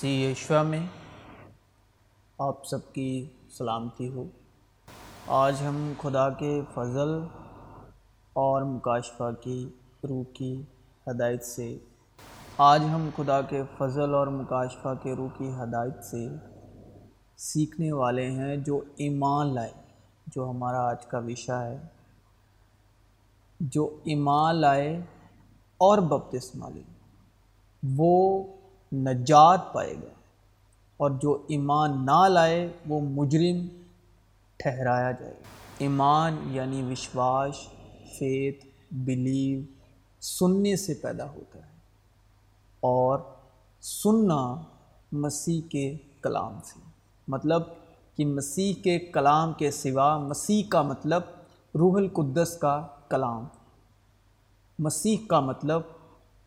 سی Yeshua میں۔ آپ سب کی سلامتی ہو۔ آج ہم خدا کے فضل اور مکاشفہ کی، روح کی ہدایت سے۔ آج ہم خدا کے فضل اور مکاشفہ کے روح کی ہدایت سے سیکھنے والے ہیں جو ایمان لائے، جو ہمارا آج کا وشا ہے۔ جو ایمان لائے اور بپتسمہ لے۔ وہ نجات پائے گا۔ اور جو ایمان نہ لائے، وہ مجرم ٹھہرایا جائے گا۔ ایمان یعنی وشواس، فیت، بلیو، سننے سے پیدا ہوتا ہے۔ اور سننا مسیح کے کلام سے۔ مطلب کہ مسیح کے کلام کے سوا مسیح کا مطلب روح القدس کا کلام۔ مسیح کا مطلب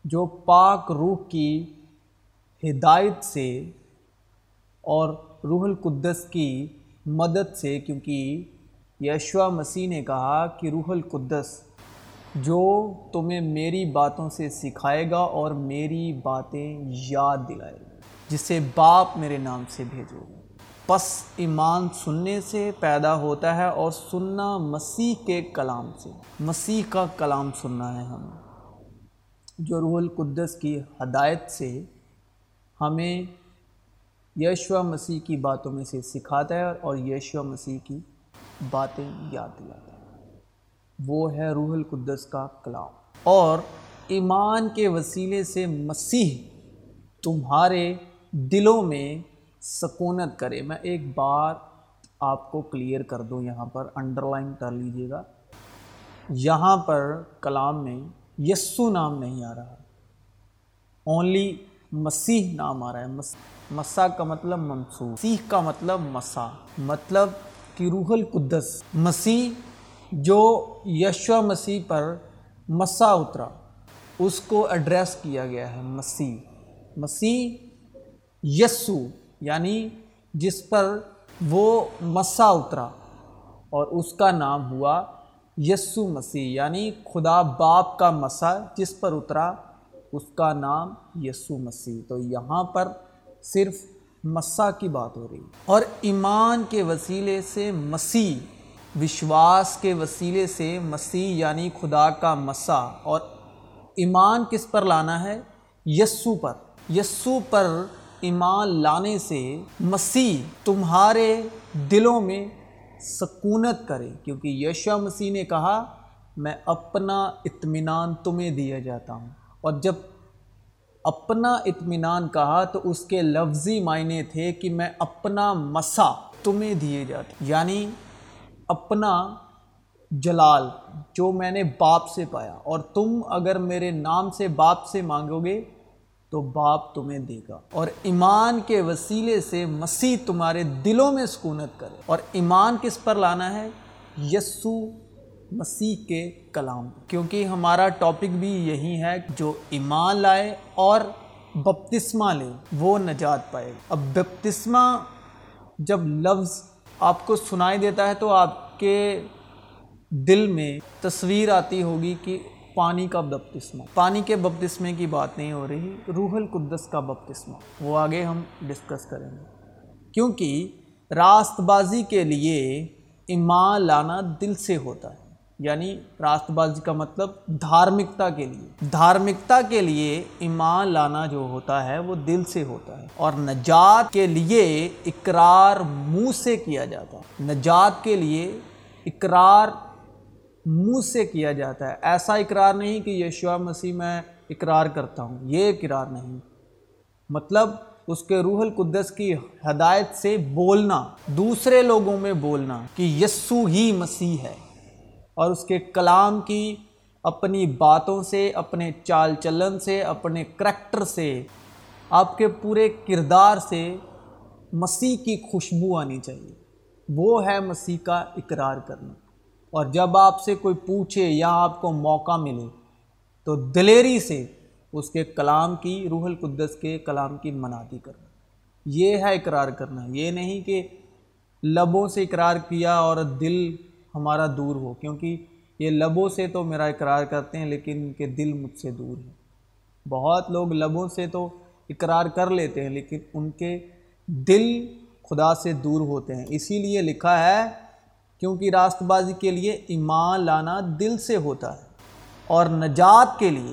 جو پاک روح کی ہدایت سے اور روح القدس کی مدد سے، کیونکہ یشوا مسیح نے کہا کہ روح القدس جو تمہیں میری باتوں سے سکھائے گا اور میری باتیں یاد دلائے گا، جسے باپ میرے نام سے بھیجو۔ گا پس ایمان سننے سے پیدا ہوتا ہے اور سننا مسیح کے کلام سے۔ مسیح کا کلام سننا ہے ہمیں جو روح القدس کی ہدایت سے ہمیں یشوا مسیح کی باتوں میں سے سکھاتا ہے اور یشوا مسیح کی باتیں یاد دلاتا ہے۔ وہ ہے روح القدس کا کلام۔ اور ایمان کے وسیلے سے مسیح تمہارے دلوں میں سکونت کرے۔ میں ایک بار آپ کو کلیئر کر دوں، یہاں پر انڈر لائن کر لیجیے گا۔ یہاں پر کلام میں یسو نام نہیں آ رہا۔ اونلی مسیح نام آ رہا ہے مسا کا مطلب منصوب مسیح کا مطلب مسا مطلب کہ روح القدس، مسیح جو یشو مسیح پر مسا اترا، اس کو ایڈریس کیا گیا ہے، مسیح مسیح یسو یعنی جس پر وہ مسا اترا اور اس کا نام ہوا یسو مسیح یعنی خدا باپ کا مسا جس پر اترا اس کا نام یسو مسیح۔ تو یہاں پر صرف مسا کی بات ہو رہی اور ایمان کے وسیلے سے مسیح، وشواس کے وسیلے سے مسیح یعنی خدا کا مسا اور ایمان کس پر لانا ہے؟ یسو پر۔ یسو پر ایمان لانے سے مسیح تمہارے دلوں میں سکونت کرے۔ کیونکہ یشو مسیح نے کہا، میں اپنا اطمینان تمہیں دیا جاتا ہوں۔ اور جب اپنا اطمینان کہا تو اس کے لفظی معنی تھے کہ میں اپنا مسا تمہیں دیے جاتے یعنی اپنا جلال جو میں نے باپ سے پایا۔ اور تم اگر میرے نام سے باپ سے مانگو گے تو باپ تمہیں دے گا۔ اور ایمان کے وسیلے سے مسیح تمہارے دلوں میں سکونت کرے۔ اور ایمان کس پر لانا ہے؟ یسو مسیح کے کلام، کیونکہ ہمارا ٹاپک بھی یہی ہے جو ایمان لائے اور بپتسمہ لے، وہ نجات پائے۔ اب بپتسمہ جب لفظ آپ کو سنائی دیتا ہے تو آپ کے دل میں تصویر آتی ہوگی کہ پانی کا بپتسمہ۔ پانی کے بپتسمے کی بات نہیں ہو رہی، روح القدس کا بپتسمہ۔ وہ آگے ہم ڈسکس کریں گے۔ کیونکہ راست بازی کے لیے ایمان لانا دل سے ہوتا ہے۔ یعنی راست بازی کا مطلب دھارمکتا کے لیے۔ دھارمکتا کے لیے ایمان لانا جو ہوتا ہے وہ دل سے ہوتا ہے اور نجات کے لیے اقرار منہ سے کیا جاتا ہے۔ نجات کے لیے اقرار منہ سے کیا جاتا ہے۔ ایسا اقرار نہیں کہ یشوا مسیح میں اقرار کرتا ہوں، یہ اقرار نہیں۔ مطلب اس کے روح القدس کی ہدایت سے بولنا، دوسرے لوگوں میں بولنا کہ یسو ہی مسیح ہے۔ اور اس کے کلام کی اپنی باتوں سے، اپنے چال چلن سے، اپنے کریکٹر سے، آپ کے پورے کردار سے مسیح کی خوشبو آنی چاہیے۔ وہ ہے مسیح کا اقرار کرنا۔ اور جب آپ سے کوئی پوچھے یا آپ کو موقع ملے، تو دلیری سے اس کے کلام کی، روح القدس کے کلام کی منادی کرنا۔ یہ ہے اقرار کرنا۔ یہ نہیں کہ لبوں سے اقرار کیا اور دل ہمارا دور ہو، کیونکہ یہ لبوں سے تو میرا اقرار کرتے ہیں، لیکن ان کے دل مجھ سے دور ہے بہت لوگ لبوں سے تو اقرار کر لیتے ہیں، لیکن ان کے دل خدا سے دور ہوتے ہیں۔ اسی لیے لکھا ہے، کیونکہ راست بازی کے لیے ایمان لانا دل سے ہوتا ہے اور نجات کے لیے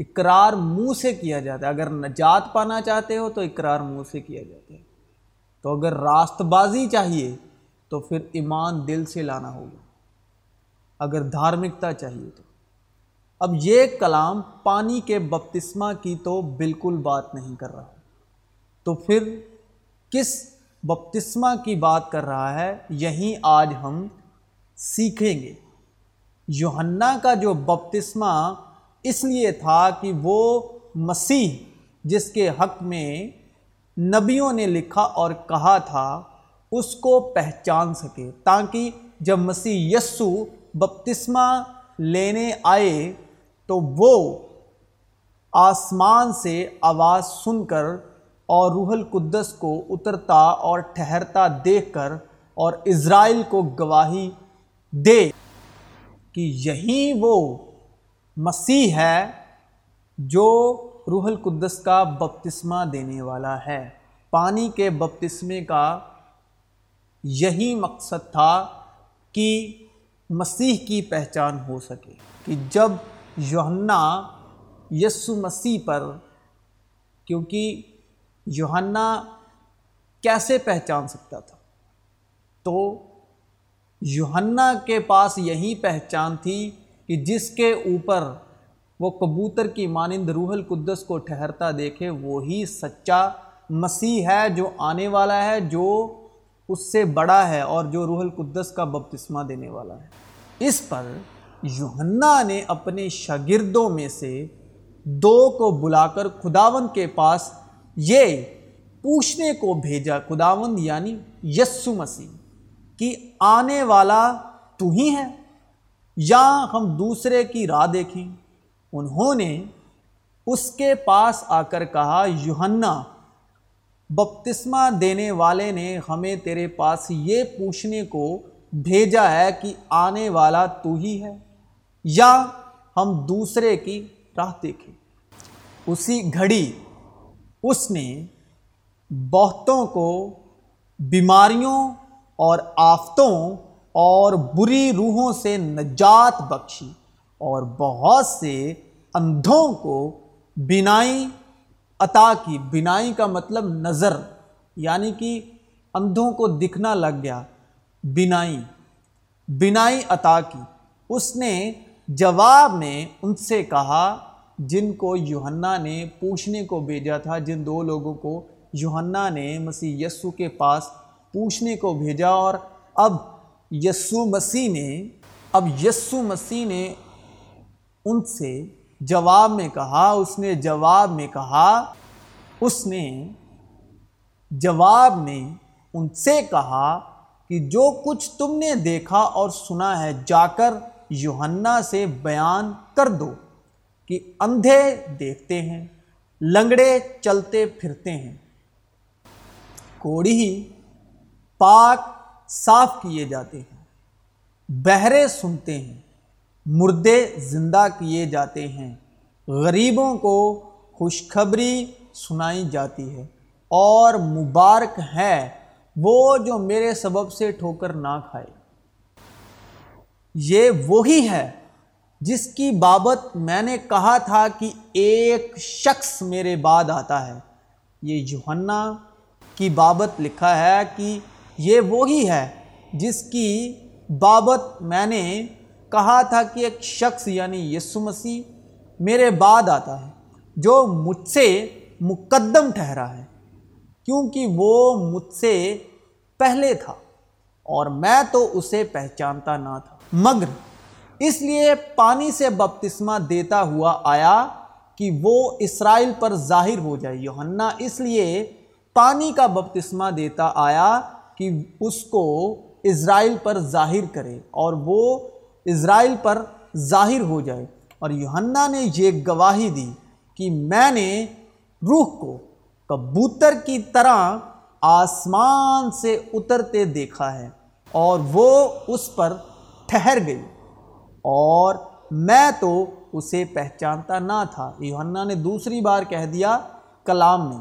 اقرار منہ سے کیا جاتا ہے۔ اگر نجات پانا چاہتے ہو تو اقرار منہ سے کیا جاتا ہے۔ تو اگر راست بازی چاہیے تو پھر ایمان دل سے لانا ہوگا۔ اگر دھارمکتا چاہیے تو۔ اب یہ کلام پانی کے بپتسمہ کی تو بالکل بات نہیں کر رہا۔ تو پھر کس بپتسمہ کی بات کر رہا ہے؟ یہیں آج ہم سیکھیں گے۔ یوہنا کا جو بپتسمہ اس لیے تھا کہ وہ مسیح جس کے حق میں نبیوں نے لکھا اور کہا تھا اس کو پہچان سکے، تاکہ جب مسیح یسو بپتسمہ لینے آئے تو وہ آسمان سے آواز سن کر اور روح القدس کو اترتا اور ٹھہرتا دیکھ کر اور اسرائیل کو گواہی دے کہ یہی وہ مسیح ہے جو روح القدس کا بپتسمہ دینے والا ہے۔ پانی کے بپتسمے کا یہی مقصد تھا کہ مسیح کی پہچان ہو سکے، کہ جب یوہنا یسو مسیح پر، کیونکہ یوہنا کیسے پہچان سکتا تھا؟ تو یوہنا کے پاس یہی پہچان تھی کہ جس کے اوپر وہ کبوتر کی مانند روح القدس کو ٹھہرتا دیکھے، وہی سچا مسیح ہے جو آنے والا ہے، جو اس سے بڑا ہے اور جو روح القدس کا بپتسمہ دینے والا ہے۔ اس پر یوہنا نے اپنے شاگردوں میں سے دو کو بلا کر خداون کے پاس یہ پوچھنے کو بھیجا، خداون یعنی یسو مسیح، کہ آنے والا تو ہی ہے یا ہم دوسرے کی راہ دیکھیں؟ انہوں نے اس کے پاس آ کر کہا یوہنا بپتسمہ دینے والے نے ہمیں تیرے پاس یہ پوچھنے کو بھیجا ہے کہ آنے والا تو ہی ہے یا ہم دوسرے کی راہ دیکھیں۔ اسی گھڑی اس نے بہتوں کو، بیماریوں اور آفتوں اور بری روحوں سے نجات بخشی اور بہت سے اندھوں کو بینائی عطا کی، بینائی کا مطلب نظر یعنی کہ اندھوں کو دکھنا لگ گیا، بینائی۔ بینائی عطا کی۔ اس نے جواب میں ان سے کہا، جن کو یوہنا نے پوچھنے کو بھیجا تھا، جن دو لوگوں کو یوہنا نے مسیح یسو کے پاس پوچھنے کو بھیجا، اور اب یسو مسیح نے، اب یسو مسیح نے ان سے جواب میں کہا، اس نے جواب میں کہا، اس نے جواب میں ان سے کہا کہ جو کچھ تم نے دیکھا اور سنا ہے، جا کر یوہنا سے بیان کر دو کہ اندھے دیکھتے ہیں، لنگڑے چلتے پھرتے ہیں۔ کوڑی پاک صاف کیے جاتے ہیں، بہرے سنتے ہیں۔ مردے زندہ کیے جاتے ہیں۔ غریبوں کو خوشخبری سنائی جاتی ہے۔ اور مبارک ہے وہ جو میرے سبب سے ٹھوکر نہ کھائے۔ یہ وہی ہے جس کی بابت میں نے کہا تھا کہ ایک شخص میرے بعد آتا ہے۔ یہ یوہنا کی بابت لکھا ہے کہ یہ وہی ہے جس کی بابت میں نے کہا تھا کہ ایک شخص یعنی یسو مسیح میرے بعد آتا ہے، جو مجھ سے مقدم ٹھہرا ہے، کیونکہ وہ مجھ سے پہلے تھا اور میں تو اسے پہچانتا نہ تھا۔ مگر اس لیے پانی سے بپتسمہ دیتا ہوا آیا کہ وہ اسرائیل پر ظاہر ہو جائے۔ یوہنا اس لیے پانی کا بپتسمہ دیتا آیا کہ اس کو اسرائیل پر ظاہر کرے اور وہ اسرائیل پر ظاہر ہو جائے۔ اور یوہنا نے یہ گواہی دی کہ میں نے روح کو کبوتر کی طرح آسمان سے اترتے دیکھا ہے اور وہ اس پر ٹھہر گئی۔ اور میں تو اسے پہچانتا نہ تھا۔ یوحنا نے دوسری بار کہہ دیا کلام نے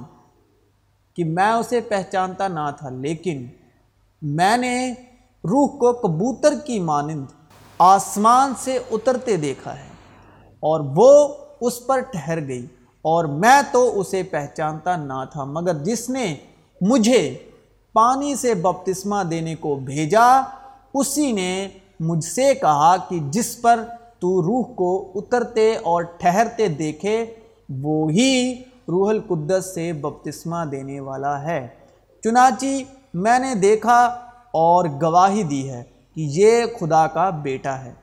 کہ میں اسے پہچانتا نہ تھا، لیکن میں نے روح کو کبوتر کی مانند آسمان سے اترتے دیکھا ہے اور وہ اس پر ٹھہر گئی اور میں تو اسے پہچانتا نہ تھا، مگر جس نے مجھے پانی سے بپتسمہ دینے کو بھیجا، اسی نے مجھ سے کہا کہ جس پر تو روح کو اترتے اور ٹھہرتے دیکھے وہی روح القدس سے بپتسمہ دینے والا ہے۔ چنانچہ میں نے دیکھا اور گواہی دی ہے۔ کہ یہ خدا کا بیٹا ہے۔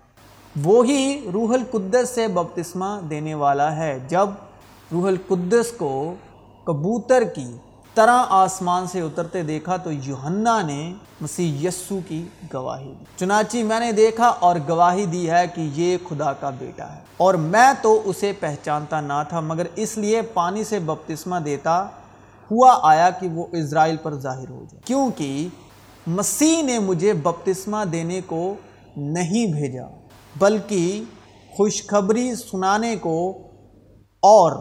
وہی روح القدس سے بپتسمہ دینے والا ہے۔ جب روح القدس کو کبوتر کی طرح آسمان سے اترتے دیکھا تو یوحنا نے مسیح یسو کی گواہی دی۔ چنانچہ میں نے دیکھا اور گواہی دی ہے کہ یہ خدا کا بیٹا ہے۔ اور میں تو اسے پہچانتا نہ تھا، مگر اس لیے پانی سے بپتسمہ دیتا ہوا آیا کہ وہ اسرائیل پر ظاہر ہو جائے۔ کیونکہ مسیح نے مجھے بپتسمہ دینے کو نہیں بھیجا، بلکہ خوشخبری سنانے کو اور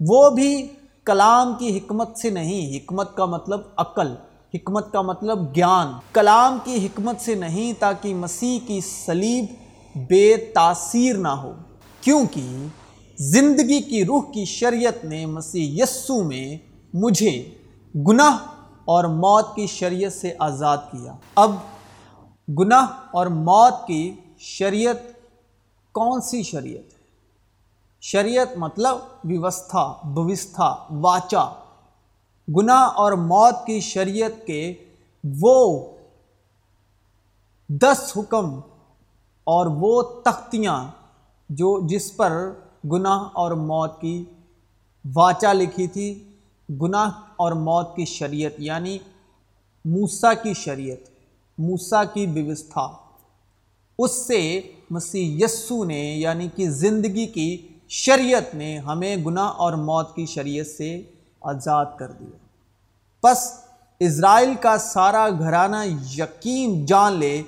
وہ بھی کلام کی حکمت سے نہیں۔ حکمت کا مطلب عقل، حکمت کا مطلب گیان۔ کلام کی حکمت سے نہیں تاکہ مسیح کی سلیب بے تاثیر نہ ہو، کیونکہ زندگی کی روح کی شریعت نے مسیح یسو میں مجھے گناہ اور موت کی شریعت سے آزاد کیا۔ اب گناہ اور موت کی شریعت کون سی شریعت ہے؟ شریعت مطلب ویوستھا، بوستھا، واچا۔ گناہ اور موت کی شریعت کے وہ دس حکم اور وہ تختیاں جو جس پر گناہ اور موت کی واچا لکھی تھی۔ گناہ اور موت کی شریعت یعنی موسا کی شریعت موسا کی ویوستھا۔ اس سے مسیح یسو نے یعنی کہ زندگی کی شریعت نے ہمیں گناہ اور موت کی شریعت سے آزاد کر دیا۔ پس اسرائیل کا سارا گھرانہ یقین جان لے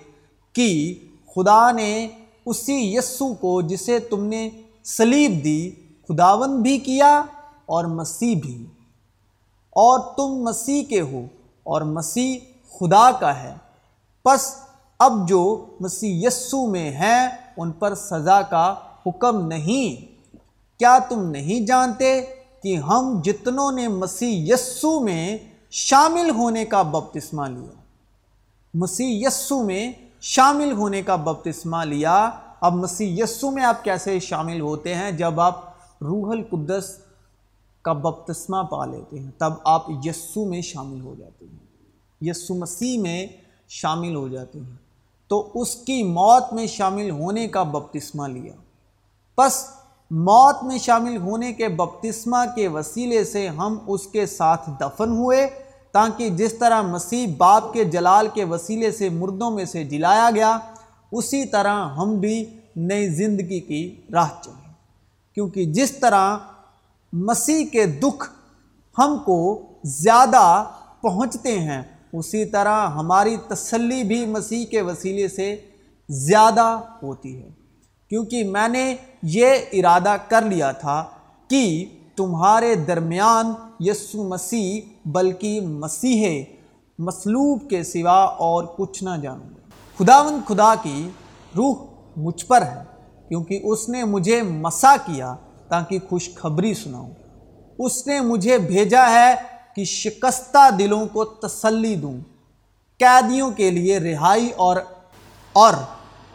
کہ خدا نے اسی یسو کو جسے تم نے سلیب دی خداون بھی کیا اور مسیح بھی۔ اور تم مسیح کے ہو اور مسیح خدا کا ہے۔ پس اب جو مسیح یسو میں ہیں، ان پر سزا کا حکم نہیں۔ کیا تم نہیں جانتے کہ ہم جتنوں نے مسیح یسو میں شامل ہونے کا بپتسمہ لیا؟ مسیح یسو میں شامل ہونے کا بپتسمہ لیا۔ اب مسیح یسو میں آپ کیسے شامل ہوتے ہیں؟ جب آپ روح القدس کا بپتسمہ پا لیتے ہیں، تب آپ یسو میں شامل ہو جاتے ہیں۔ یسو مسیح میں شامل ہو جاتے ہیں۔ تو اس کی موت میں شامل ہونے کا بپتسمہ لیا۔ پس موت میں شامل ہونے کے بپتسمہ کے وسیلے سے ہم اس کے ساتھ دفن ہوئے، تاکہ جس طرح مسیح باپ کے جلال کے وسیلے سے مردوں میں سے جلایا گیا، اسی طرح ہم بھی نئی زندگی کی راہ چلیں۔ کیونکہ جس طرح مسیح کے دکھ ہم کو زیادہ پہنچتے ہیں۔ اسی طرح ہماری تسلی بھی مسیح کے وسیلے سے زیادہ ہوتی ہے۔ کیونکہ میں نے یہ ارادہ کر لیا تھا کہ تمہارے درمیان یسو مسیح بلکہ مسیح مسلوب کے سوا اور کچھ نہ جانوں گا خداون خدا کی روح مجھ پر ہے، کیونکہ اس نے مجھے مسا کیا تاکہ خوشخبری سناؤں۔ اس نے مجھے بھیجا ہے کہ شکستہ دلوں کو تسلی دوں۔ قیدیوں کے لیے رہائی اور اور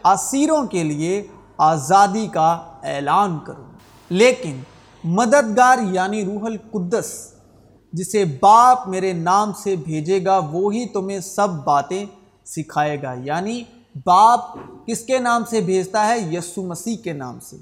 اسیروں کے لیے آزادی کا اعلان کروں۔ لیکن مددگار یعنی روح القدس، جسے باپ میرے نام سے بھیجے گا، وہی تمہیں سب باتیں سکھائے گا۔ یعنی باپ کس کے نام سے بھیجتا ہے؟ یسو مسیح کے نام سے۔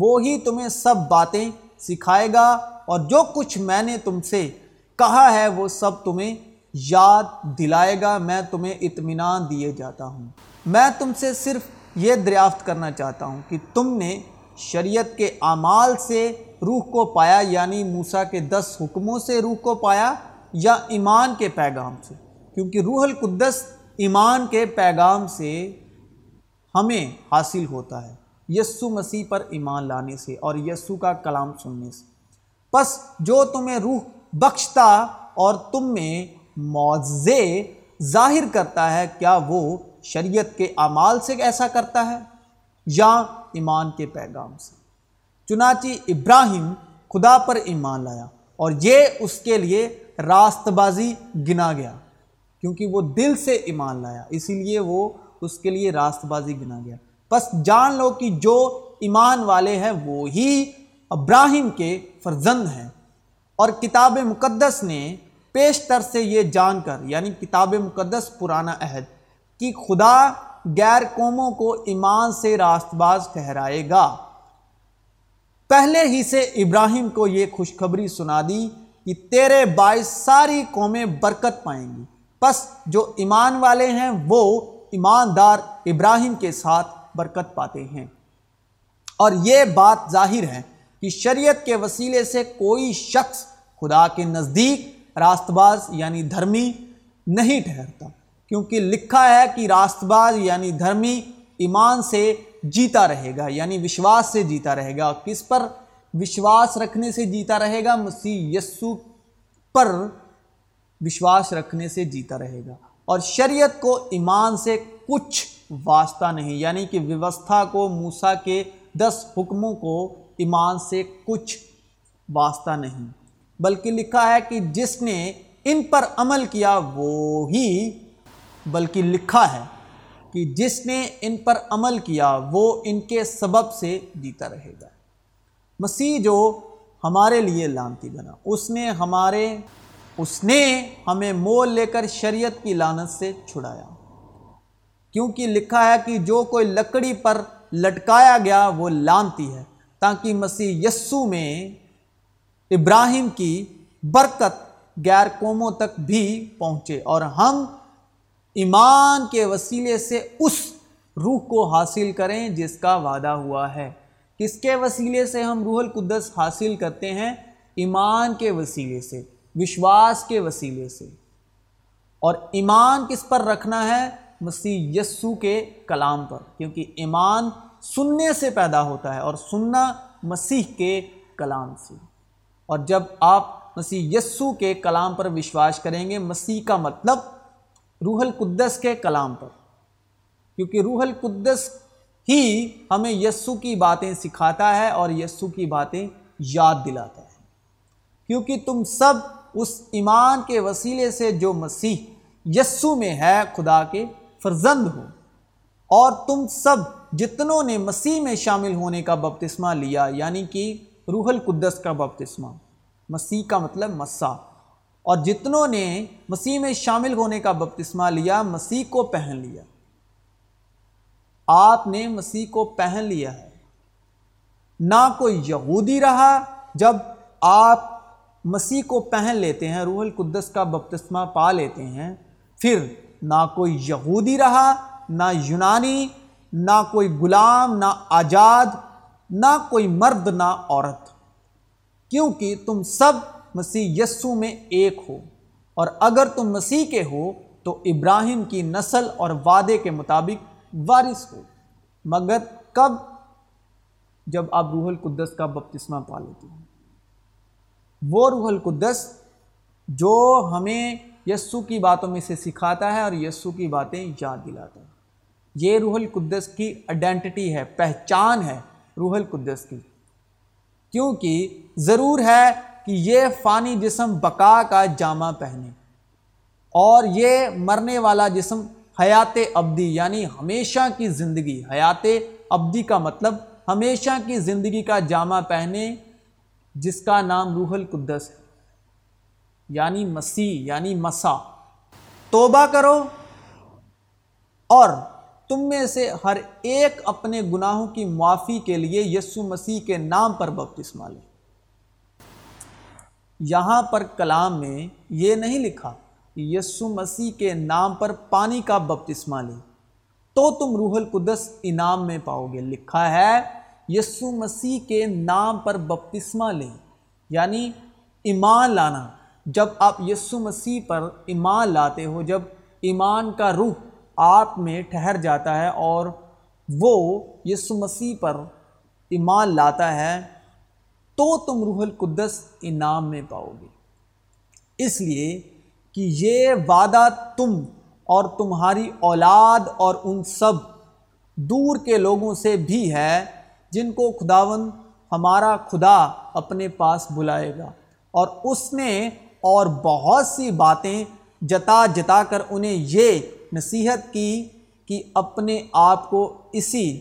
وہی تمہیں سب باتیں سکھائے گا اور جو کچھ میں نے تم سے کہا ہے وہ سب تمہیں یاد دلائے گا، میں تمہیں اطمینان دیے جاتا ہوں۔ میں تم سے صرف یہ دریافت کرنا چاہتا ہوں کہ تم نے شریعت کے اعمال سے روح کو پایا یعنی موسیٰ کے دس حکموں سے روح کو پایا یا ایمان کے پیغام سے۔ کیونکہ روح القدس ایمان کے پیغام سے ہمیں حاصل ہوتا ہے۔ یسو مسیح پر ایمان لانے سے اور یسو کا کلام سننے سے۔ پس جو تمہیں روح بخشتا اور تم میں معزے ظاہر کرتا ہے، کیا وہ شریعت کے اعمال سے ایسا کرتا ہے یا ایمان کے پیغام سے؟ چنانچہ ابراہیم خدا پر ایمان لایا اور یہ اس کے لیے راست بازی گنا گیا، کیونکہ وہ دل سے ایمان لایا، اسی لیے وہ اس کے لیے راست بازی گنا گیا۔ بس جان لو کہ جو ایمان والے ہیں وہی ابراہیم کے فرزند ہیں۔ اور کتاب مقدس نے پیشتر سے یہ جان کر یعنی کتاب مقدس پرانا عہد، کہ خدا غیر قوموں کو ایمان سے راست باز ٹھہرائے گا۔ پہلے ہی سے ابراہیم کو یہ خوشخبری سنا دی کہ تیرے باعث ساری قومیں برکت پائیں گی۔ پس جو ایمان والے ہیں وہ ایماندار ابراہیم کے ساتھ برکت پاتے ہیں۔ اور یہ بات ظاہر ہے کہ شریعت کے وسیلے سے کوئی شخص خدا کے نزدیک راست باز یعنی دھرمی نہیں ٹھہرتا، کیونکہ لکھا ہے کہ راست باز یعنی دھرمی ایمان سے جیتا رہے گا یعنی وشواس سے جیتا رہے گا۔ کس پر وشواس رکھنے سے جیتا رہے گا؟ مسیح یسو پر وشواس رکھنے سے جیتا رہے گا۔ اور شریعت کو ایمان سے کچھ واسطہ نہیں یعنی کہ ویوستھا کو موسا کے دس حکموں کو ایمان سے کچھ واسطہ نہیں، بلکہ لکھا ہے کہ جس نے ان پر عمل کیا وہی بلکہ لکھا ہے کہ جس نے ان پر عمل کیا وہ ان کے سبب سے جیتا رہے گا۔ مسیح جو ہمارے لیے لانتی بنا، اس نے ہمارے، اس نے ہمیں مول لے کر شریعت کی لانت سے چھڑایا۔ کیونکہ لکھا ہے کہ جو کوئی لکڑی پر لٹکایا گیا وہ لانتی ہے، تاکہ مسیح یسو میں ابراہیم کی برکت غیر قوموں تک بھی پہنچے۔ اور ہم ایمان کے وسیلے سے اس روح کو حاصل کریں جس کا وعدہ ہوا ہے۔ کس کے وسیلے سے ہم روح القدس حاصل کرتے ہیں؟ ایمان کے وسیلے سے، وشواس کے وسیلے سے۔ اور ایمان کس پر رکھنا ہے؟ مسیح یسو کے کلام پر، کیونکہ ایمان سننے سے پیدا ہوتا ہے اور سننا مسیح کے کلام سے۔ اور جب آپ مسیح یسو کے کلام پر وشواس کریں گے، مسیح کا مطلب روح القدس کے کلام پر۔ کیونکہ روح القدس ہی ہمیں یسو کی باتیں سکھاتا ہے اور یسو کی باتیں یاد دلاتا ہے۔ کیونکہ تم سب اس ایمان کے وسیلے سے جو مسیح یسو میں ہے، خدا کے فرزند ہو اور تم سب جتنوں نے مسیح میں شامل ہونے کا بپتسمہ لیا یعنی کہ روح القدس کا بپتسمہ۔ مسیح کا مطلب مسا۔ اور جتنوں نے مسیح میں شامل ہونے کا بپتسمہ لیا، مسیح کو پہن لیا۔ آپ نے مسیح کو پہن لیا ہے۔ نہ کوئی یہودی رہا جب آپ مسیح کو پہن لیتے ہیں، روح القدس کا بپتسمہ پا لیتے ہیں، پھر نہ کوئی یہودی رہا، نہ یونانی، نہ کوئی غلام، نہ آزاد، نہ کوئی مرد، نہ عورت۔ کیونکہ تم سب مسیح یسو میں ایک ہو، اور اگر تم مسیح کے ہو تو ابراہیم کی نسل اور وعدے کے مطابق وارث ہو۔ مگر کب؟ جب آپ روح القدس کا بپتسمہ پا لیتے ہیں۔ وہ روح القدس جو ہمیں یسو کی باتوں میں سے سکھاتا ہے اور یسو کی باتیں یاد دلاتا ہے۔ یہ روح القدس کی آئیڈینٹی ہے، پہچان ہے روح القدس کی۔ کیونکہ ضرور ہے کہ یہ فانی جسم بقا کا جامع پہنے اور یہ مرنے والا جسم حیات ابدی یعنی ہمیشہ کی زندگی، حیات ابدی کا مطلب ہمیشہ کی زندگی کا جامع پہنے، جس کا نام روح القدس ہے۔ یعنی مسیح یعنی مسا توبہ کرو اور تم میں سے ہر ایک اپنے گناہوں کی معافی کے لیے یسو مسیح کے نام پر بپتسمہ لے۔ یہاں پر کلام میں یہ نہیں لکھا یسو مسیح کے نام پر پانی کا بپتسمہ لے۔ تو تم روح القدس انعام میں پاؤ گے۔ لکھا ہے یسو مسیح کے نام پر بپتسمہ لیں یعنی ایمان لانا۔ جب آپ یسو مسیح پر ایمان لاتے ہو، جب ایمان کا روح آپ میں ٹھہر جاتا ہے اور وہ یسو مسیح پر ایمان لاتا ہے، تو تم روح القدس انعام میں پاؤ گے۔ اس لیے کہ یہ وعدہ تم اور تمہاری اولاد اور ان سب دور کے لوگوں سے بھی ہے، جن کو خداون ہمارا خدا اپنے پاس بلائے گا۔ اور اس نے اور بہت سی باتیں جتا جتا کر انہیں یہ نصیحت کی کہ اپنے آپ کو اسی،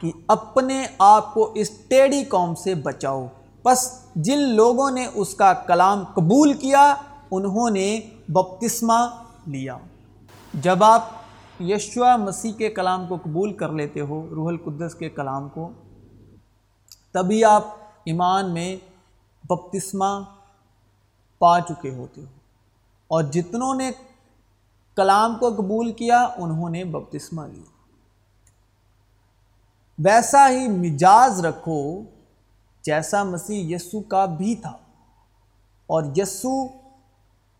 کہ اپنے آپ کو اس ٹیڑھی قوم سے بچاؤ۔ بس جن لوگوں نے اس کا کلام قبول کیا، انہوں نے بپتسمہ لیا۔ جب آپ یشوا مسیح کے کلام کو قبول کر لیتے ہو، روح القدس کے کلام کو، تبھی آپ ایمان میں بپتسمہ پا چکے ہوتے ہو۔ اور جتنوں نے کلام کو قبول کیا، انہوں نے بپتسمہ لیا۔ ویسا ہی مجاز رکھو جیسا مسیح یسو کا بھی تھا۔ اور یسو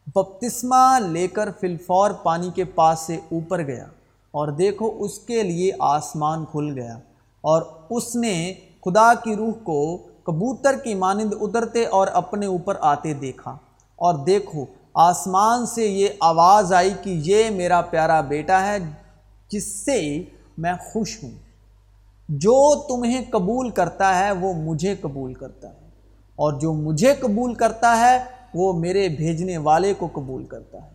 بپتسمہ لے کر فلفور پانی کے پاس سے اوپر گیا اور دیکھو اس کے لیے آسمان کھل گیا۔ اور اس نے خدا کی روح کو کبوتر کی مانند اترتے اور اپنے اوپر آتے دیکھا۔ اور دیکھو، آسمان سے یہ آواز آئی کہ یہ میرا پیارا بیٹا ہے، جس سے میں خوش ہوں۔ جو تمہیں قبول کرتا ہے، وہ مجھے قبول کرتا ہے۔ اور جو مجھے قبول کرتا ہے، وہ میرے بھیجنے والے کو قبول کرتا ہے۔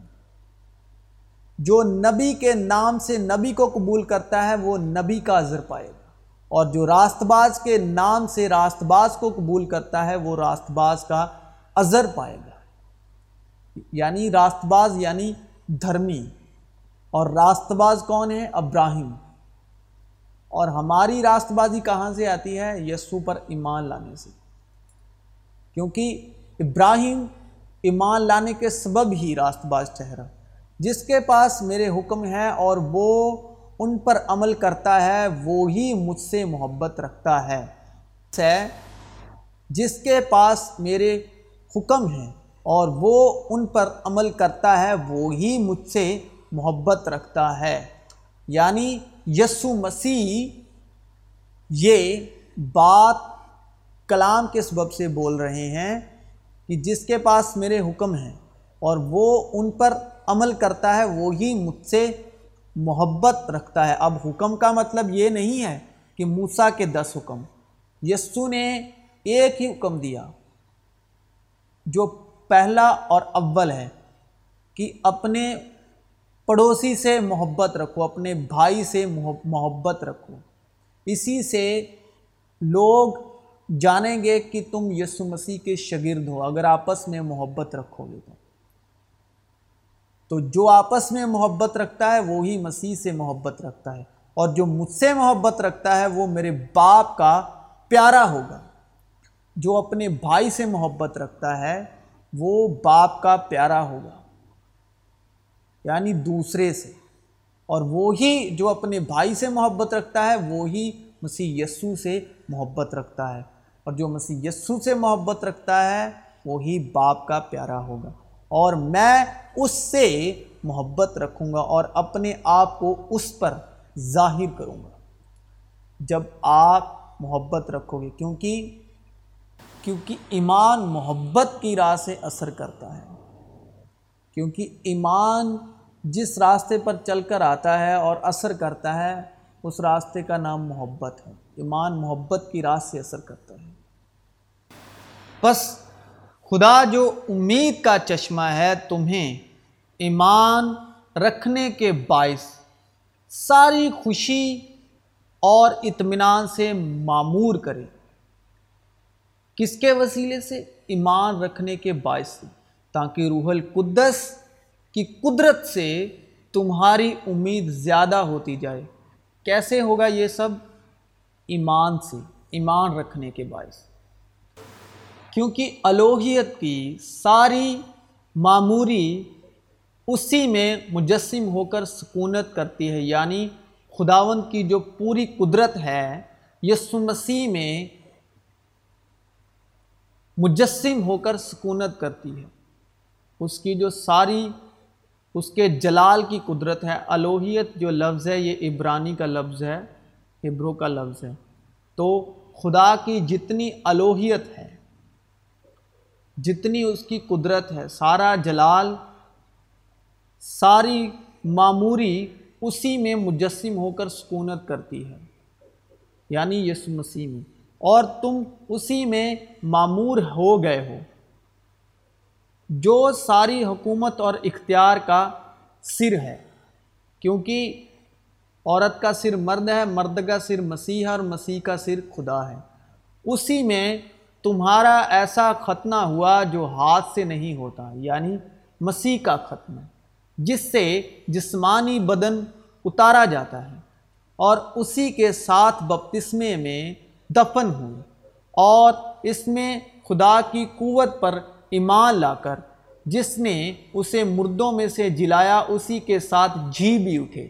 جو نبی کے نام سے نبی کو قبول کرتا ہے، وہ نبی کا عذر پائے گا۔ اور جو راست باز کے نام سے راست باز کو قبول کرتا ہے، وہ راست باز کا عذر پائے گا۔ یعنی راست باز یعنی دھرمی۔ اور راست باز کون ہے؟ ابراہیم۔ اور ہماری راست بازی کہاں سے آتی ہے؟ یسو پر ایمان لانے سے۔ کیونکہ ابراہیم ایمان لانے کے سبب ہی راست باز ٹھہرا۔ جس کے پاس میرے حکم ہے اور وہ ان پر عمل کرتا ہے وہی مجھ سے محبت رکھتا ہے۔ جس کے پاس میرے حکم ہیں۔ اور وہ ان پر عمل کرتا ہے وہی مجھ سے محبت رکھتا ہے۔ یعنی یسو مسیح یہ بات کلام کے سبب سے بول رہے ہیں کہ جس کے پاس میرے حکم ہیں اور وہ ان پر عمل کرتا ہے وہی مجھ سے محبت رکھتا ہے۔ اب حکم کا مطلب یہ نہیں ہے کہ موسیٰ کے دس حکم۔ یسو نے ایک ہی حکم دیا جو پہلا اور اول ہے کہ اپنے پڑوسی سے محبت رکھو، اپنے بھائی سے محبت رکھو۔ اسی سے لوگ جانیں گے کہ تم یسو مسیح کے شگرد ہو، اگر آپس میں محبت رکھو گے تو۔ تو جو آپس میں محبت رکھتا ہے وہی مسیح سے محبت رکھتا ہے۔ اور جو مجھ سے محبت رکھتا ہے، وہ میرے باپ کا پیارا ہوگا۔ جو اپنے بھائی سے محبت رکھتا ہے وہ باپ کا پیارا ہوگا یعنی دوسرے سے، اور وہی جو اپنے بھائی سے محبت رکھتا ہے وہی مسیح یسو سے محبت رکھتا ہے۔ اور جو مسیح یسو سے محبت رکھتا ہے وہی باپ کا پیارا ہوگا۔ اور میں اس سے محبت رکھوں گا اور اپنے آپ کو اس پر ظاہر کروں گا۔ جب آپ محبت رکھو گے، کیونکہ کیونکہ ایمان محبت کی راہ سے اثر کرتا ہے۔ کیونکہ ایمان جس راستے پر چل کر آتا ہے اور اثر کرتا ہے، اس راستے کا نام محبت ہے۔ ایمان محبت کی راہ سے اثر کرتا ہے۔ بس خدا جو امید کا چشمہ ہے، تمہیں ایمان رکھنے کے باعث ساری خوشی اور اطمینان سے معمور کرے۔ کس کے وسیلے سے ایمان رکھنے کے باعث سے تاکہ روح القدس کی قدرت سے تمہاری امید زیادہ ہوتی جائے۔ کیسے ہوگا یہ سب؟ ایمان سے، ایمان رکھنے کے باعث۔ کیونکہ الوہیت کی ساری معموری اسی میں مجسم ہو کر سکونت کرتی ہے یعنی خداون کی جو پوری قدرت ہے، یسو مسیح میں مجسم ہو کر سکونت کرتی ہے۔ اس کی جو ساری، اس کے جلال کی قدرت ہے، الوحیت جو لفظ ہے، یہ عبرانی کا لفظ ہے عبرو کا لفظ ہے۔ تو خدا کی جتنی الوحیت ہے، جتنی اس کی قدرت ہے، سارا جلال، ساری معموری اسی میں مجسم ہو کر سکونت کرتی ہے۔ یعنی یسو مسیح میں۔ اور تم اسی میں معمور ہو گئے ہو۔ جو ساری حکومت اور اختیار کا سر ہے، کیونکہ عورت کا سر مرد ہے، مرد کا سر مسیح ہے اور مسیح کا سر خدا ہے۔ اسی میں تمہارا ایسا ختنہ ہوا جو ہاتھ سے نہیں ہوتا یعنی مسیح کا ختم جس سے جسمانی بدن اتارا جاتا ہے۔ اور اسی کے ساتھ بپتسمے میں دفن ہوئی اور اس میں خدا کی قوت پر ایمان لا کر جس نے اسے مردوں میں سے جلایا، اسی کے ساتھ جھی بھی اٹھے۔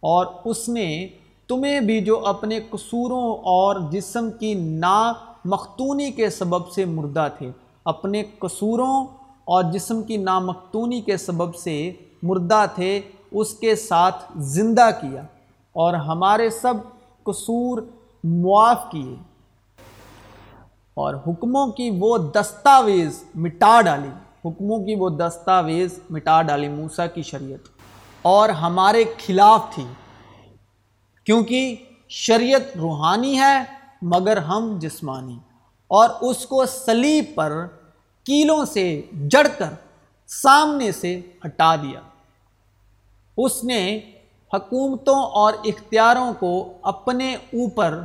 اور اس نے تمہیں بھی جو اپنے قصوروں اور جسم کی نا مختونی کے سبب سے مردہ تھے، اپنے قصوروں اور جسم کی نامختونی کے سبب سے مردہ تھے، اس کے ساتھ زندہ کیا۔ اور ہمارے سب قصور معاف کیے اور حکموں کی وہ دستاویز مٹا ڈالی۔ حکموں کی وہ دستاویز مٹا ڈالی موسیٰ کی شریعت۔ اور ہمارے خلاف تھی۔ کیونکہ شریعت روحانی ہے، مگر ہم جسمانی۔ اور اس کو سلیب پر کیلوں سے جڑ کر سامنے سے ہٹا دیا۔ اس نے حکومتوں اور اختیاروں کو اپنے اوپر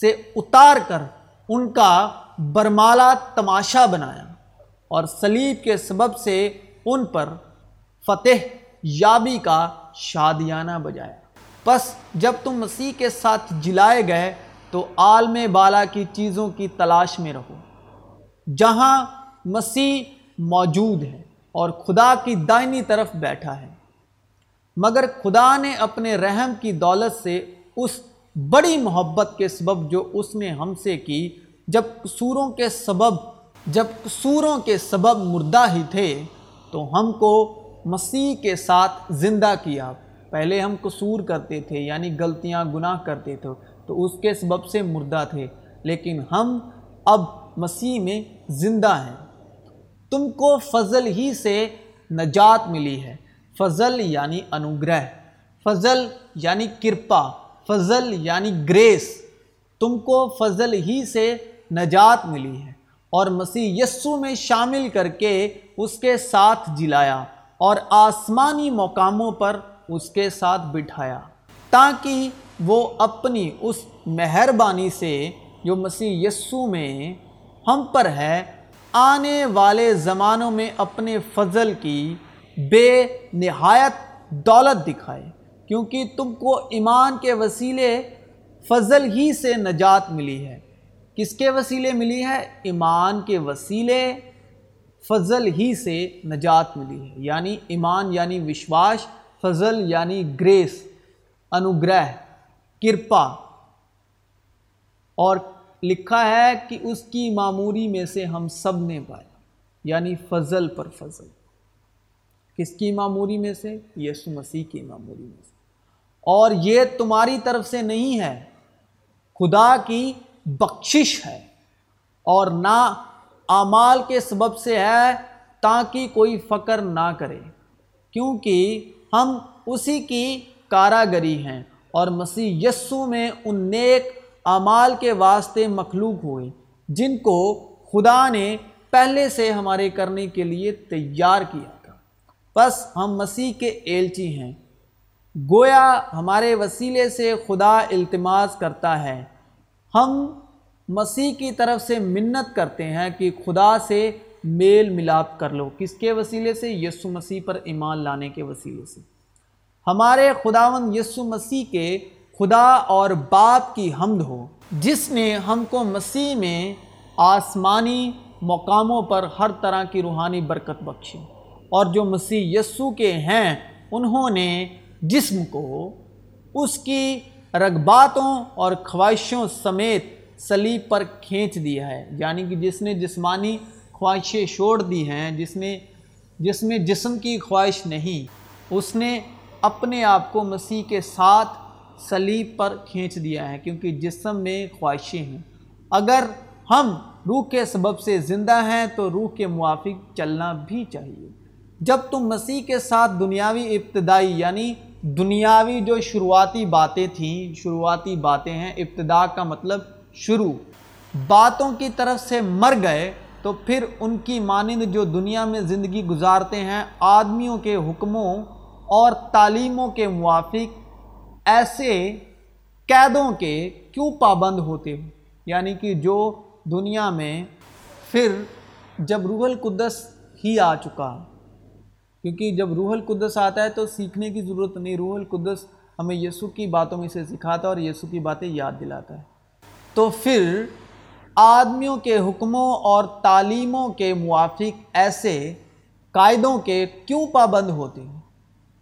سے اتار کر ان کا برمالا تماشا بنایا اور سلیب کے سبب سے ان پر فتح یابی کا شادیانہ بجایا۔ بس جب تم مسیح کے ساتھ جلائے گئے تو عالم بالا کی چیزوں کی تلاش میں رہو۔ جہاں مسیح موجود ہے اور خدا کی دائنی طرف بیٹھا ہے۔ مگر خدا نے اپنے رحم کی دولت سے اس بڑی محبت کے سبب جو اس نے ہم سے کی، جب قصوروں کے سبب، جب قصوروں کے سبب مردہ ہی تھے، تو ہم کو مسیح کے ساتھ زندہ کیا۔ پہلے ہم قصور کرتے تھے یعنی غلطیاں، گناہ کرتے تھے، تو اس کے سبب سے مردہ تھے۔ لیکن ہم اب مسیح میں زندہ ہیں۔ تم کو فضل ہی سے نجات ملی ہے۔ فضل یعنی انوگرہ، فضل یعنی کرپا، فضل یعنی گریس۔ تم کو فضل ہی سے نجات ملی ہے۔ اور مسیح یسو میں شامل کر کے اس کے ساتھ جلایا اور آسمانی مقاموں پر اس کے ساتھ بٹھایا، تاکہ وہ اپنی اس مہربانی سے جو مسیح یسو میں ہم پر ہے، آنے والے زمانوں میں اپنے فضل کی بے نہایت دولت دکھائے، کیونکہ تم کو ایمان کے وسیلے فضل ہی سے نجات ملی ہے۔ کس کے وسیلے ملی ہے؟ ایمان کے وسیلے فضل ہی سے نجات ملی ہے۔ یعنی ایمان یعنی وشواس فضل یعنی گریس، انوگرہ، کرپا۔ اور لکھا ہے کہ اس کی معموری میں سے ہم سب نے پایا یعنی فضل پر فضل۔ کس کی معموری میں سے؟ یسو مسیح کی معموری میں سے۔ اور یہ تمہاری طرف سے نہیں ہے، خدا کی بخشش ہے۔ اور نہ اعمال کے سبب سے ہے تاکہ کوئی فقر نہ کرے، کیونکہ ہم اسی کی کاراگری ہیں۔ اور مسیح یسو میں ان نیک اعمال کے واسطے مخلوق ہوئے، جن کو خدا نے پہلے سے ہمارے کرنے کے لیے تیار کیا۔ بس ہم مسیح کے ایلچی ہیں۔ گویا ہمارے وسیلے سے خدا التماس کرتا ہے۔ ہم مسیح کی طرف سے منت کرتے ہیں کہ خدا سے میل ملاپ کر لو۔ کس کے وسیلے سے؟ یسو مسیح پر ایمان لانے کے وسیلے سے۔ ہمارے خداون یسو مسیح کے خدا اور باپ کی حمد ہو، جس نے ہم کو مسیح میں آسمانی مقاموں پر ہر طرح کی روحانی برکت بخشی۔ اور جو مسیح یسو کے ہیں، انہوں نے جسم کو اس کی رغباتوں اور خواہشوں سمیت سلیب پر کھینچ دیا ہے۔ یعنی کہ جس نے جسمانی خواہشیں چھوڑ دی ہیں، جس نے، جس میں جسم کی خواہش نہیں، اس نے اپنے آپ کو مسیح کے ساتھ سلیب پر کھینچ دیا ہے، کیونکہ جسم میں خواہشیں ہیں۔ اگر ہم روح کے سبب سے زندہ ہیں، تو روح کے موافق چلنا بھی چاہیے۔ جب تم مسیح کے ساتھ دنیاوی ابتدائی یعنی دنیاوی جو شروعاتی باتیں تھیں، شروعاتی باتیں ہیں، ابتدا کا مطلب شروع، باتوں کی طرف سے مر گئے تو پھر ان کی مانند جو دنیا میں زندگی گزارتے ہیں، آدمیوں کے حکموں اور تعلیموں کے موافق ایسے قیدوں کے کیوں پابند ہوتے ہو؟ یعنی کہ جو دنیا میں پھر جب روح القدس ہی آ چکا کیونکہ جب روح القدس آتا ہے تو سیکھنے کی ضرورت نہیں، روح القدس ہمیں یسو کی باتوں میں سے سکھاتا ہے اور یسو کی باتیں یاد دلاتا ہے۔ تو پھر آدمیوں کے حکموں اور تعلیموں کے موافق ایسے قائدوں کے کیوں پابند ہوتے ہیں؟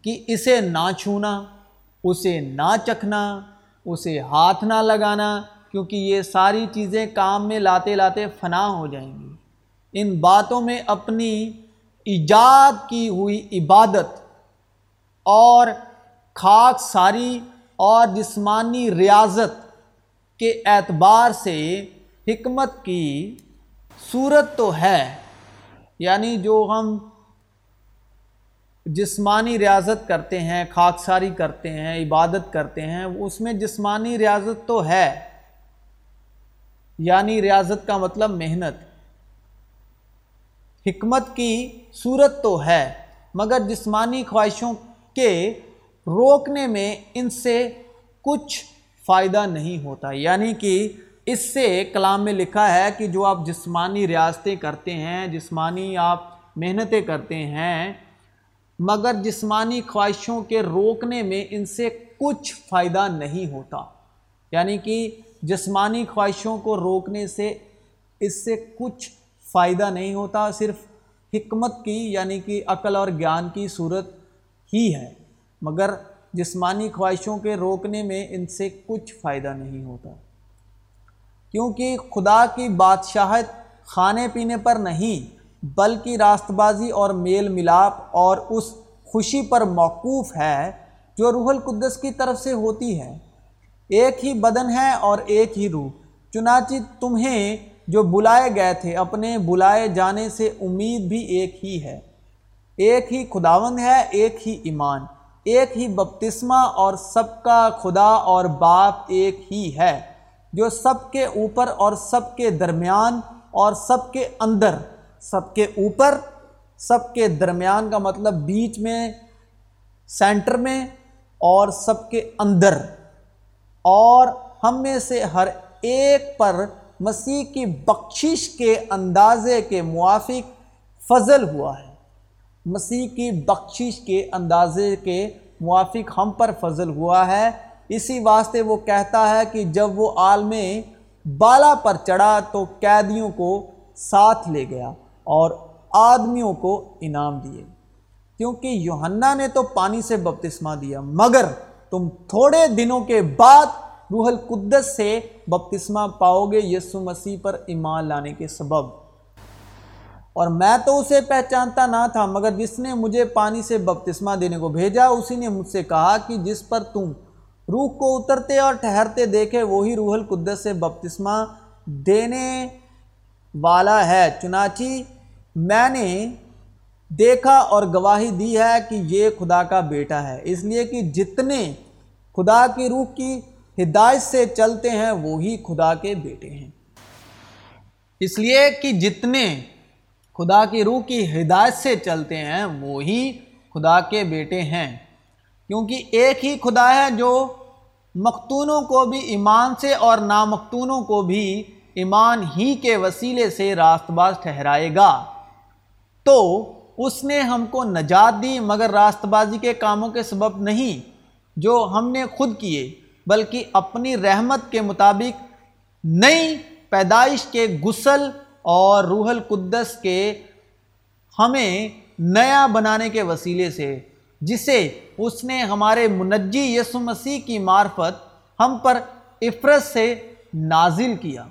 کہ اسے نہ چھونا، اسے نہ چکھنا، اسے ہاتھ نہ لگانا، کیونکہ یہ ساری چیزیں کام میں لاتے لاتے فنا ہو جائیں گی۔ ان باتوں میں اپنی ایجاد کی ہوئی عبادت اور خاک ساری اور جسمانی ریاضت کے اعتبار سے حکمت کی صورت تو ہے۔ یعنی جو ہم جسمانی ریاضت کرتے ہیں خاکساری کرتے ہیں، عبادت کرتے ہیں، اس میں جسمانی ریاضت تو ہے۔ یعنی ریاضت کا مطلب محنت۔ حکمت کی صورت تو ہے، مگر جسمانی خواہشوں کے روکنے میں ان سے کچھ فائدہ نہیں ہوتا۔ یعنی کہ اس سے کلام میں لکھا ہے کہ جو آپ جسمانی ریاستیں کرتے ہیں، جسمانی آپ محنتیں کرتے ہیں، مگر جسمانی خواہشوں کے روکنے میں ان سے کچھ فائدہ نہیں ہوتا۔ یعنی کہ جسمانی خواہشوں کو روکنے سے اس سے کچھ فائدہ نہیں ہوتا، صرف حکمت کی یعنی کہ عقل اور گیان کی صورت ہی ہے۔ مگر جسمانی خواہشوں کے روکنے میں ان سے کچھ فائدہ نہیں ہوتا۔ کیونکہ خدا کی بادشاہت کھانے پینے پر نہیں، بلکہ راست بازی اور میل ملاپ اور اس خوشی پر موقوف ہے جو روح القدس کی طرف سے ہوتی ہے۔ ایک ہی بدن ہے اور ایک ہی روح، چنانچہ تمہیں جو بلائے گئے تھے، اپنے بلائے جانے سے امید بھی ایک ہی ہے۔ ایک ہی خداوند ہے، ایک ہی ایمان۔ ایک ہی بپتسمہ اور سب کا خدا اور باپ ایک ہی ہے، جو سب کے اوپر اور سب کے درمیان اور سب کے اندر۔ سب کے اوپر، سب کے درمیان کا مطلب بیچ میں، سینٹر میں اور سب کے اندر۔ اور ہم میں سے ہر ایک پر مسیح کی بخشش کے اندازے کے موافق فضل ہوا ہے۔ مسیح کی بخشش کے اندازے کے موافق ہم پر فضل ہوا ہے۔ اسی واسطے وہ کہتا ہے کہ جب وہ عالم بالا پر چڑھا تو قیدیوں کو ساتھ لے گیا اور آدمیوں کو انعام دیے۔ کیونکہ یوہنا نے تو پانی سے بپتسمہ دیا، مگر تم تھوڑے دنوں کے بعد روح القدس سے بپتسمہ پاؤ گے یسو مسیح پر ایمان لانے کے سبب۔ اور میں تو اسے پہچانتا نہ تھا، مگر جس نے مجھے پانی سے بپتسمہ دینے کو بھیجا، اسی نے مجھ سے کہا کہ جس پر تم روح کو اترتے اور ٹھہرتے دیکھے، وہی روح القدس سے بپتسمہ دینے والا ہے۔ چنانچہ میں نے دیکھا اور گواہی دی ہے کہ یہ خدا کا بیٹا ہے، اس لیے کہ جتنے خدا کی روح کی ہدایت سے چلتے ہیں، وہی خدا کے بیٹے ہیں۔ اس لیے کہ جتنے خدا کی روح کی ہدایت سے چلتے ہیں، وہی خدا کے بیٹے ہیں۔ کیونکہ ایک ہی خدا ہے جو مختونوں کو بھی ایمان سے اور نامختونوں کو بھی ایمان ہی کے وسیلے سے راست باز ٹھہرائے گا۔ تو اس نے ہم کو نجات دی، مگر راست بازی کے کاموں کے سبب نہیں، جو ہم نے خود کیے۔ بلکہ اپنی رحمت کے مطابق نئی پیدائش کے غسل اور روح القدس کے ہمیں نیا بنانے کے وسیلے سے، جسے اس نے ہمارے منجی یسو مسیح کی معرفت ہم پر عفرت سے نازل کیا۔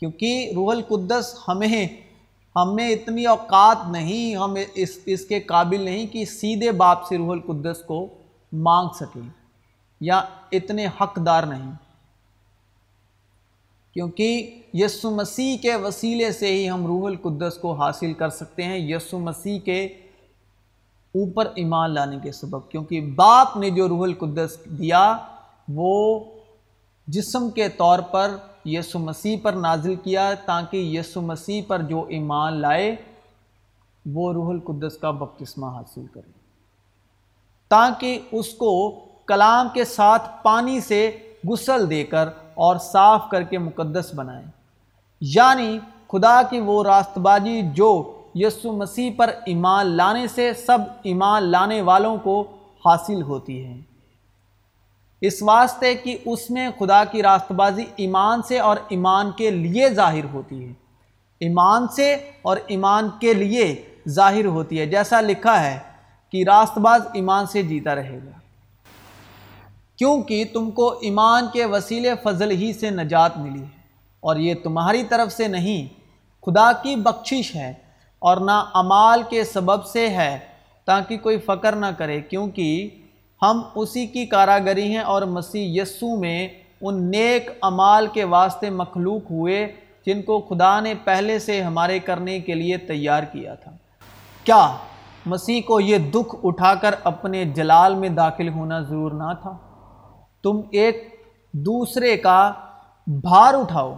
کیونکہ روح القدس ہمیں ہم میں اتنی اوقات نہیں، ہم اس اس کے قابل نہیں کہ سیدھے باپ سے روح القدس کو مانگ سکیں۔ یا اتنے حقدار نہیں۔ کیونکہ یسو مسیح کے وسیلے سے ہی ہم روح القدس کو حاصل کر سکتے ہیں۔ یسو مسیح کے اوپر ایمان لانے کے سبب۔ کیونکہ باپ نے جو روح القدس دیا، وہ جسم کے طور پر یسو مسیح پر نازل کیا تاکہ یسو مسیح پر جو ایمان لائے، وہ روح القدس کا بپتسمہ حاصل کرے۔ تاکہ اس کو کلام کے ساتھ پانی سے غسل دے کر اور صاف کر کے مقدس بنائیں۔ یعنی خدا کی وہ راست بازی جو یسو مسیح پر ایمان لانے سے سب ایمان لانے والوں کو حاصل ہوتی ہے۔ اس واسطے کہ اس میں خدا کی راست بازی ایمان سے اور ایمان کے لیے ظاہر ہوتی ہے۔ ایمان سے اور ایمان کے لیے ظاہر ہوتی ہے۔ جیسا لکھا ہے کہ راست باز ایمان سے جیتا رہے گا۔ کیونکہ تم کو ایمان کے وسیلے فضل ہی سے نجات ملی ہے اور یہ تمہاری طرف سے نہیں، خدا کی بخشش ہے اور نہ امال کے سبب سے ہے، تاکہ کوئی فکر نہ کرے، کیونکہ ہم اسی کی کاراگری ہیں اور مسیح یسو میں ان نیک امال کے واسطے مخلوق ہوئے جن کو خدا نے پہلے سے ہمارے کرنے کے لیے تیار کیا تھا۔ کیا مسیح کو یہ دکھ اٹھا کر اپنے جلال میں داخل ہونا ضرور نہ تھا؟ تم ایک دوسرے کا بھار اٹھاؤ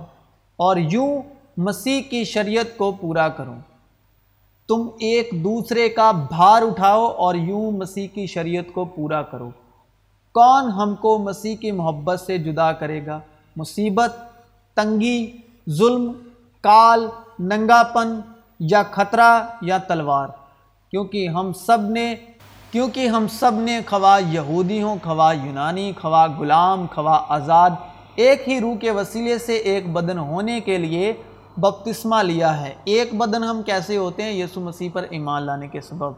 اور یوں مسیح کی شریعت کو پورا کرو۔ تم ایک دوسرے کا بھار اٹھاؤ اور یوں مسیح کی شریعت کو پورا کرو۔ کون ہم کو مسیح کی محبت سے جدا کرے گا؟ مصیبت، تنگی، ظلم، کال ننگا پن یا خطرہ یا تلوار۔ کیونکہ ہم سب نے کیونکہ ہم سب نے خواہ یہودی ہوں، خواہ یونانی، خواہ غلام، خواہ آزاد، ایک ہی روح کے وسیلے سے ایک بدن ہونے کے لیے بپتسمہ لیا ہے۔ ایک بدن ہم کیسے ہوتے ہیں؟ یسو مسیح پر ایمان لانے کے سبب۔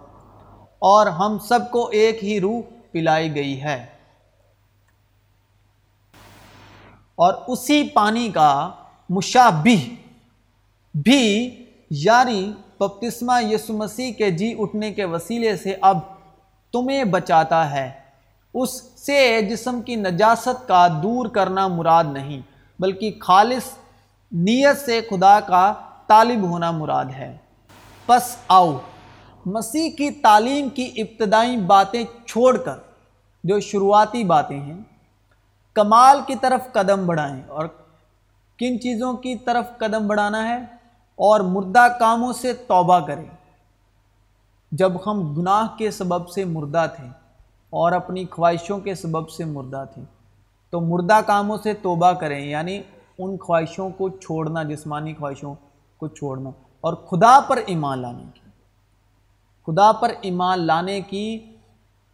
اور ہم سب کو ایک ہی روح پلائی گئی ہے۔ اور اسی پانی کا مشابہ بھی یاری بپتسمہ یسو مسیح کے جی اٹھنے کے وسیلے سے اب تمہیں بچاتا ہے۔ اس سے جسم کی نجاست کا دور کرنا مراد نہیں، بلکہ خالص نیت سے خدا کا طالب ہونا مراد ہے۔ پس آؤ، مسیح کی تعلیم کی ابتدائی باتیں چھوڑ کر جو شروعاتی باتیں ہیں، کمال کی طرف قدم بڑھائیں۔ اور کن چیزوں کی طرف قدم بڑھانا ہے؟ اور مردہ کاموں سے توبہ کریں۔ جب ہم گناہ کے سبب سے مردہ تھے اور اپنی خواہشوں کے سبب سے مردہ تھے، تو مردہ کاموں سے توبہ کریں یعنی ان خواہشوں کو چھوڑنا، جسمانی خواہشوں کو چھوڑنا۔ اور خدا پر ایمان لانے کی، خدا پر ایمان لانے کی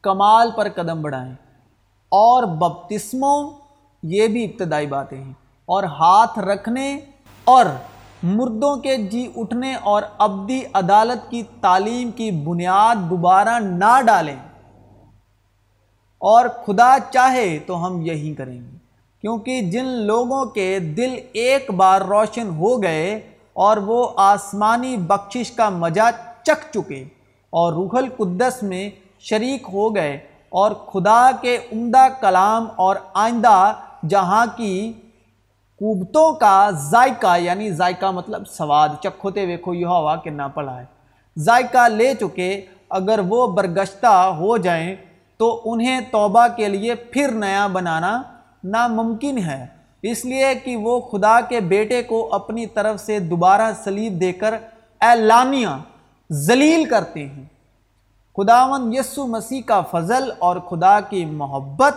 کمال پر قدم بڑھائیں۔ اور بپتسموں، یہ بھی ابتدائی باتیں ہیں۔ اور ہاتھ رکھنے اور مردوں کے جی اٹھنے اور ابدی عدالت کی تعلیم کی بنیاد دوبارہ نہ ڈالیں۔ اور خدا چاہے تو ہم یہی کریں گے، کیونکہ جن لوگوں کے دل ایک بار روشن ہو گئے اور وہ آسمانی بخشش کا مزہ چکھ چکے اور روح القدس میں شریک ہو گئے اور خدا کے عمدہ کلام اور آئندہ جہاں کی قوبتوں کا ذائقہ یعنی ذائقہ مطلب سواد، چکھوتے ویکھو یہ ہوا کہ نہ پڑا ہے۔ ذائقہ لے چکے، اگر وہ برگشتہ ہو جائیں تو انہیں توبہ کے لیے پھر نیا بنانا ناممکن ہے۔ اس لیے کہ وہ خدا کے بیٹے کو اپنی طرف سے دوبارہ سلیب دے کر اعلانیہ ذلیل کرتے ہیں۔ خداون یسو مسیح کا فضل اور خدا کی محبت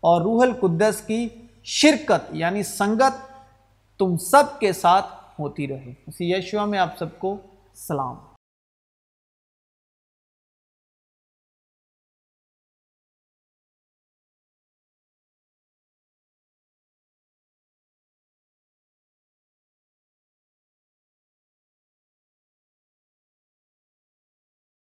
اور روح القدس کی شرکت یعنی سنگت تم سب کے ساتھ ہوتی رہے۔ اسی یشوا میں آپ سب کو سلام۔